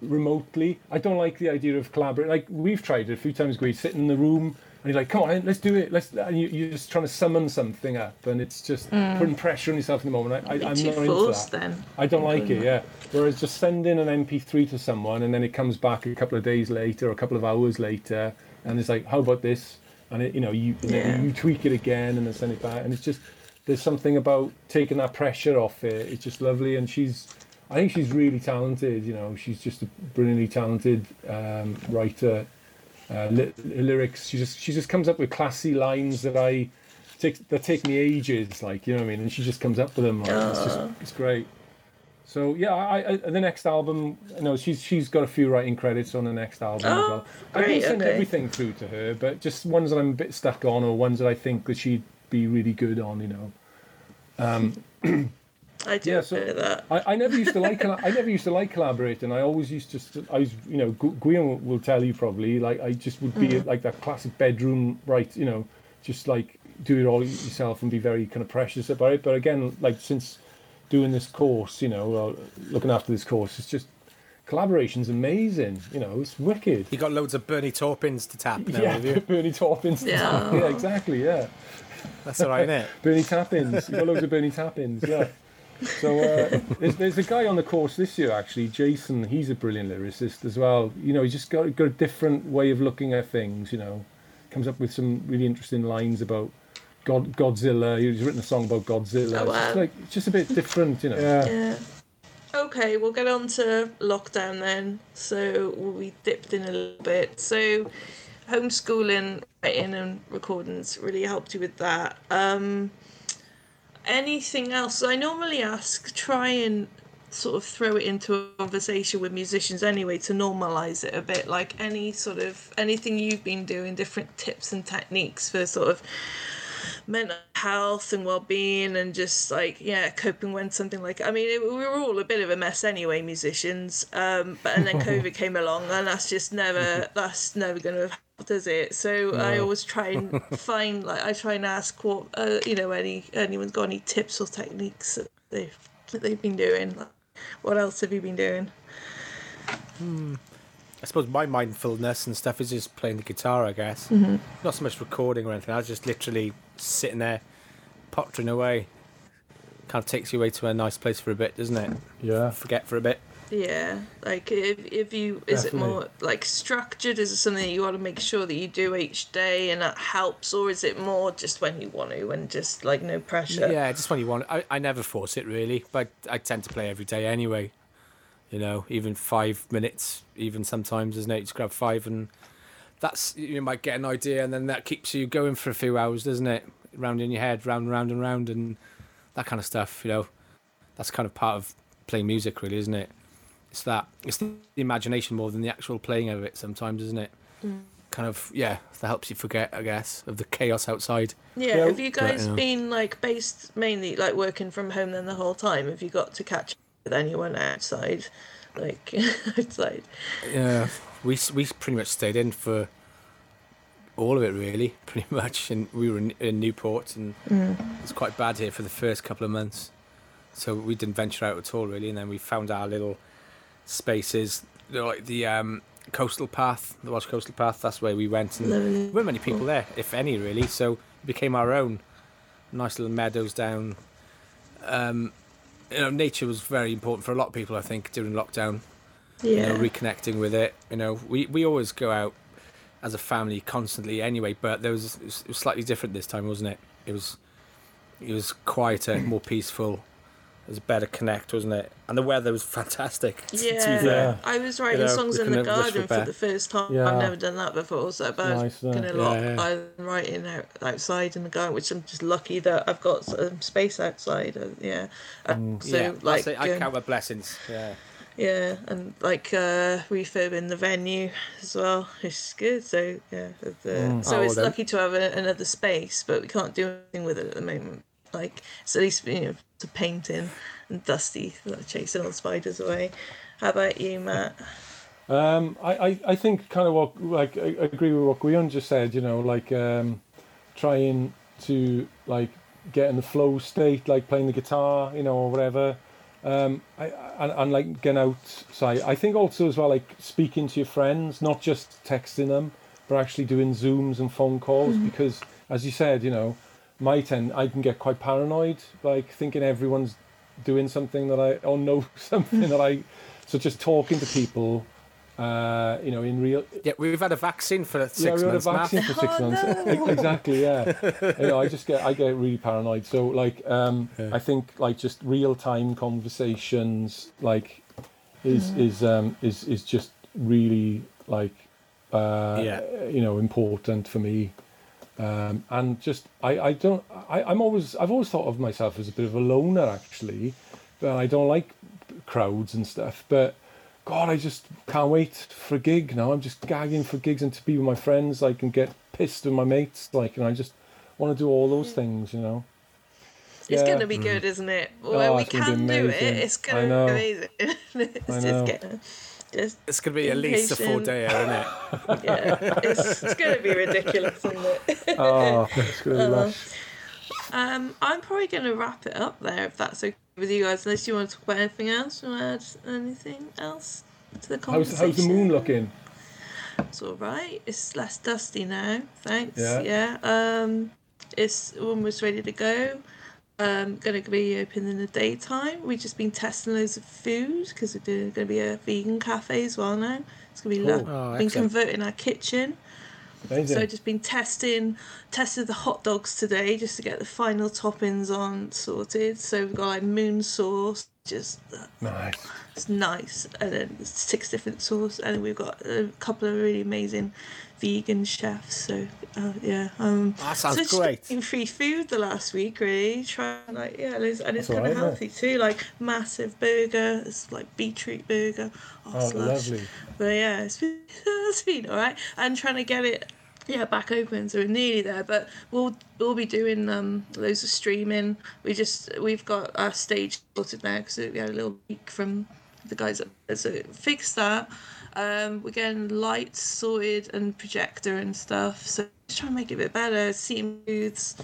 remotely. I don't like the idea of collaborating. Like we've tried it a few times. We sit in the room and you're like, come on, let's do it. Let's. And you, are just trying to summon something up, and it's just mm. putting pressure on yourself in the moment. I, am not forced, into that. Then. I don't like it. Yeah. Whereas just sending an MP3 to someone, and then it comes back a couple of days later, or a couple of hours later, and it's like, how about this? And it, you know, you yeah. you tweak it again, and then send it back, and it's just there's something about taking that pressure off it. It's just lovely, and she's. I think she's really talented. You know, she's just a brilliantly talented um, writer uh, li- lyrics. She just she just comes up with classy lines that I take that take me ages. Like you know what I mean, and she just comes up with them. Like, it's just it's great. So yeah, I, I, the next album, you know, she's she's got a few writing credits on the next album oh, as well. Great, I didn't send okay. everything through to her, but just ones that I'm a bit stuck on, or ones that I think that she'd be really good on. You know. Um, <clears throat> I do yeah, so that. I, I never used to like I never used to like collaborating. I always used to I was you know Gwion will tell you probably like I just would be mm. like that classic bedroom right you know just like do it all yourself and be very kind of precious about it. But again, like since doing this course, you know, or looking after this course, it's just collaboration's amazing. You know, it's wicked. You got loads of Bernie Taupins to tap now, yeah, <laughs> Bernie Taupins to yeah. tap. Yeah, exactly. Yeah. That's all right, isn't it? <laughs> Bernie Tappins. You got loads of Bernie Tappins. Yeah. So uh, there's, there's a guy on the course this year actually, Jason. He's a brilliant lyricist as well. You know, he's just got got a different way of looking at things. You know, comes up with some really interesting lines about God, Godzilla. He's written a song about Godzilla. Oh, wow. It's just like it's just a bit different, you know. Yeah. Yeah. Okay, we'll get on to lockdown then. So we'll be dipped in a little bit. So homeschooling, writing and recordings really helped you with that. Um, anything else? I normally ask, try and sort of throw it into a conversation with musicians anyway to normalize it a bit. Like any sort of anything you've been doing, different tips and techniques for sort of mental health and well-being and just like yeah coping when something like i mean it, we were all a bit of a mess anyway musicians um but and then <laughs> covid came along and that's just never that's never gonna have does it so i always try and <laughs> find like i try and ask what uh, you know any anyone's got any tips or techniques that they've that they've been doing like, what else have you been doing I suppose my mindfulness and stuff is just playing the guitar, I guess. Mm-hmm. Not so much recording or anything. I was just literally sitting there, pottering away. Kind of takes you away to a nice place for a bit, doesn't it? Yeah. Forget for a bit. Yeah, like if if you is it more like structured? Is it something that you want to make sure that you do each day and that helps, or is it more just when you want to and just like no pressure? Yeah, just when you want. I, I never force it really, but I tend to play every day anyway. You know, even five minutes, even sometimes, isn't it? Just grab five, and that's you might get an idea, and then that keeps you going for a few hours, doesn't it? Round in your head, round and round and round, and that kind of stuff. You know, that's kind of part of playing music, really, isn't it? It's that it's the imagination more than the actual playing of it. Sometimes, isn't it? Mm. Kind of, yeah. That helps you forget, I guess, of the chaos outside. Yeah, Yeah, have you guys yeah. been like based mainly like working from home then the whole time? Have you got to catch up with anyone outside, like <laughs> outside? Yeah, we we pretty much stayed in for all of it, really, <laughs> pretty much. And we were in, in Newport, and it was quite bad here for the first couple of months. So we didn't venture out at all, really. And then we found our little spaces, like the um, coastal path, the Welsh coastal path. That's where we went, and Lovely. there weren't many people there, if any, really. So it became our own nice little meadows down. Um, you know, nature was very important for a lot of people, I think, during lockdown you Yeah, know, reconnecting with it. You know, we, we always go out as a family constantly anyway, but there was it was- slightly different this time, wasn't it? It was it was quieter, <laughs> more peaceful. It was a better connect, wasn't it? And the weather was fantastic. <laughs> to- to yeah. I was writing know, songs in the couldn't for garden for the first time. Yeah. I've never done that before, so but I was Nice, yeah. gonna lock Yeah, yeah. I'm writing out, outside in the garden, which I'm just lucky that I've got some space outside. Uh, yeah, Uh, so yeah, like I, I um, count my blessings. Yeah, Yeah, and like uh, refurbing the venue as well, which is good. So yeah, the, so Oh, it's then- lucky to have a, another space, but we can't do anything with it at the moment. Like it's at least you know to painting and dusty, like chasing all the spiders away. How about you, Matt? Um, I, I, I think kind of what like I I agree with what Gwion just said. You know, like um, trying to like get in the flow state, like playing the guitar, you know, or whatever. Um, I, and, and like getting outside. I think also as well, like speaking to your friends, not just texting them, but actually doing Zooms and phone calls. Because as you said, you know, my ten, I can get quite paranoid, like thinking everyone's doing something that I or know <laughs> something that I. So just talking to people, uh, you know, in real. yeah. We've had a vaccine for six yeah, we had a months, Matt. vaccine for six Oh, months. no. <laughs> Exactly, yeah. you know, I just get I get really paranoid. So like, um, I think like just real time conversations like is is um is is just really like uh Yeah. you know important for me. Um, and just I, I don't I, I'm always I've always thought of myself as a bit of a loner actually, but I don't like crowds and stuff. But God, I just can't wait for a gig now. I'm just gagging for gigs and to be with my friends. I can get pissed with my mates, like, and I just want to do all those things, you know. It's Yeah. gonna be good, isn't it? Oh, we it's gonna be can do it, it's gonna be amazing. <laughs> it's I just know. getting just It's going to be at least a full day, isn't it? <laughs> yeah, it's, it's gonna be ridiculous, isn't it? Oh, it's gonna be <laughs> Uh-huh. lush. Um, I'm probably going to wrap it up there if that's okay with you guys. Unless you want to talk about anything else, you want to add anything else to the How's, conversation? how's the moon looking? It's all right. It's less dusty now. Thanks. Yeah. Yeah. Um, it's almost ready to go. um, going to be open in the daytime. We've just been testing loads of food because we're going to be a vegan cafe as well now. It's going to be cool. lo- oh, been converting our kitchen. Amazing. So just been testing tested the hot dogs today just to get the final toppings on sorted. So we've got like moon sauce, just nice. It's nice, and then six different sauce, and then we've got a couple of really amazing vegan chefs. So uh, yeah, um, that sounds so great. free food the last week, really. Trying like yeah, and it's, and it's kind of healthy yeah. too. Like massive burger, it's like beetroot burger. Oh, oh lovely. But yeah, it's been, <laughs> it's been all right. And trying to get it yeah back open so we're nearly there but we'll we'll be doing um loads of streaming we just we've got our stage sorted now because we had a little leak from the guys that so fixed that um, we're getting lights sorted and projector and stuff. So just trying to make it a bit better. Seating booths.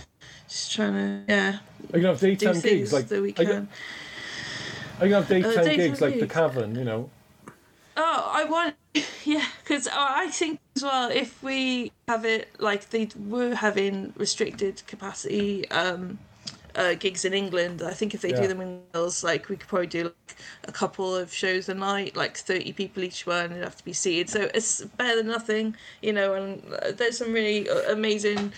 Just trying to yeah. Are you gonna have daytime gigs like that we can? Are you, are you gonna have daytime, uh, daytime gigs, gigs like the Cavern? You know. Oh, I want <laughs> yeah, because I think as well if we have it like they were having restricted capacity. Um, uh, gigs in England. I think if they yeah. do them in Wales, like we could probably do like a couple of shows a night, like thirty people each one. It'd have to be seated, so it's better than nothing, you know. And uh, there's some really uh, amazing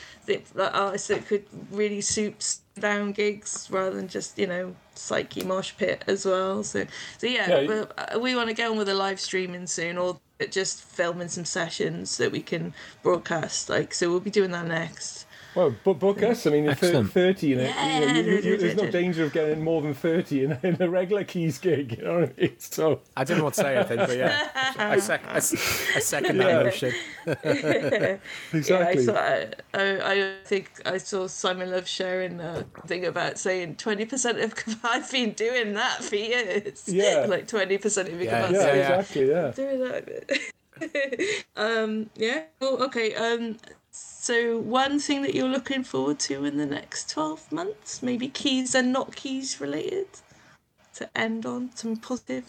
artists that could really suit down gigs rather than just you know psyche mosh pit as well. So so yeah, yeah. Uh, we want to get on with a live streaming soon, or just filming some sessions that we can broadcast. Like so, we'll be doing that next. Well, but book us. I mean, you're 30 in it. Yeah, you know, you, you, there's no <laughs> danger of getting more than 30 in, in a regular keys gig. You know what I mean? <laughs> So I didn't want to say anything, but yeah, I, sec- I, I second that notion. exactly. <laughs> Yeah, I, saw, I, I, think I saw Simon Love sharing a thing about saying 20% of I've been doing that for years. Yeah. like 20% of your yeah, capacity. Yeah, exactly. Yeah. Doing that. um, yeah. Oh, okay. Um, so, one thing that you're looking forward to in the next 12 months, maybe keys and not keys related, to end on some positive.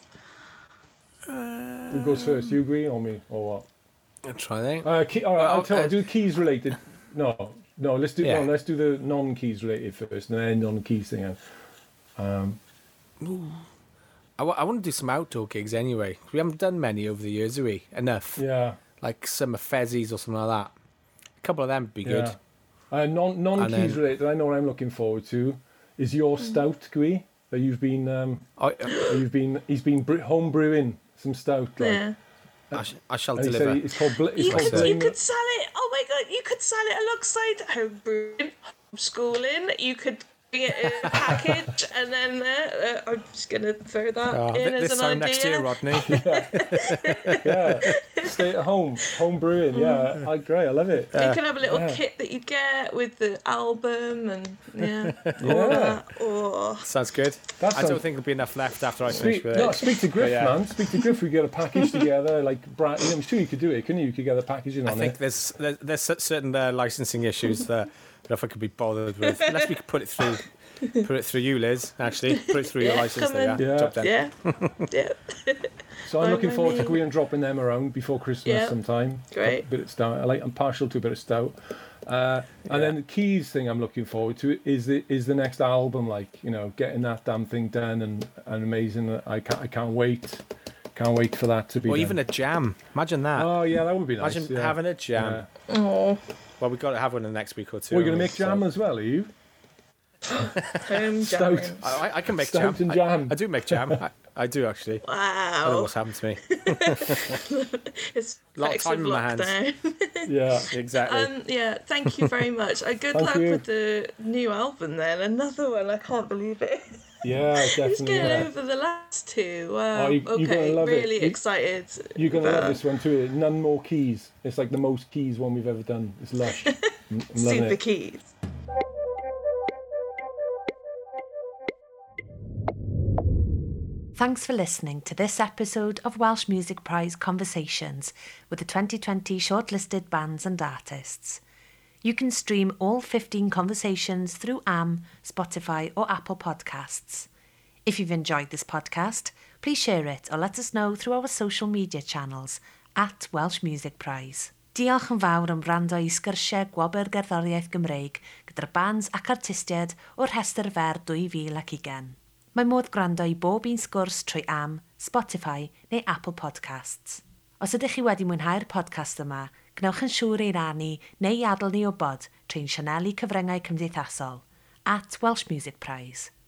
Who goes first? You agree on me or what? I'll try that. Uh, key, all right, I'll tell. Uh, do keys related. No, no. Let's do. Yeah. No, let's do the non-keys related first, and then end on the keys thing. Um, I, w- I want to do some outdoor gigs anyway. We haven't done many over the years, have we? Enough. Yeah. Like some Fezzies or something like that. A couple of them would be good. Yeah. Uh, non non keys then... related. I know what I'm looking forward to is your mm. stout, Gui, that you've been um, I, uh, you've been he's been home brewing some stout. Like. Yeah. I, sh- I shall and deliver. It's called. Bl- it's you, called could, you could sell it. Oh my god! You could sell it alongside home brewing, homeschooling. You could it in a package, and then uh, I'm just gonna throw that oh, in th- as an idea. next year, Rodney. <laughs> yeah. yeah, stay at home, home brewing. Yeah, I agree. I love it. You can have a little yeah. kit that you get with the album, and yeah, <laughs> yeah. Or sounds good. That I don't think there'll be enough left after I speak, finish with no, it. Speak to Griff, yeah. man. Speak to Griff. We get a package together, like brand. You know, I'm sure you could do it, couldn't you? You could get a packaging on I think it. there's there's, there's certain uh, licensing issues that know if I could be bothered with. Unless we could put it through, put it through you, Liz. Actually, put it through yeah, your license there. Yeah, yeah, <laughs> yeah. So I'm looking forward to going and dropping them around before Christmas yeah. sometime. Great. A bit of stout. I like. I'm partial to a bit of stout. Uh, and yeah. then the keys thing I'm looking forward to is the is the next album. Like you know, getting that damn thing done and, and amazing. I can't I can't wait. Can't wait for that to be. Or done. even a jam. Imagine that. Oh yeah, that would be nice. Imagine yeah. having a jam. Oh. Well, we've got to have one in the next week or two. We're going to make jam so. as well, are you? Home Stout. I, I, can make Stout jam. and jam. I, I do make jam. I, I, do actually. Wow. <laughs> I don't know what's happened to me. <laughs> it's a lot of time in my hands. <laughs> yeah, exactly. Um, yeah, thank you very much. Uh, good thank luck you. with the new album then. Another one. I can't believe it. Yeah, <laughs> definitely. Just getting yeah. over the last two. Wow. Oh, you, okay, really it. excited. You're gonna love this one too. None more keys. It's like the most keys one we've ever done. It's lush. <laughs> I'm Super it. keys. Thanks for listening to this episode of Welsh Music Prize Conversations with the 2020 shortlisted bands and artists. You can stream all 15 conversations through AM, Spotify, or Apple Podcasts. If you've enjoyed this podcast, please share it or let us know through our social media channels at Welsh Music Prize. Diolch yn fawr am rando i sgyrsiau Gwobr gerddoriaeth Gymreig gyda'r bands ac artistiaid o'r rhestr fer 2020. Mae modd gwrando i bob un sgwrs trwy am, Spotify neu Apple Podcasts. Os ydych chi wedi mwynhau'r podcast yma, gnewch yn siŵr ei rannu neu i adael ni wybod trwy'n sianeli cyfryngau cymdeithasol at Welsh Music Prize.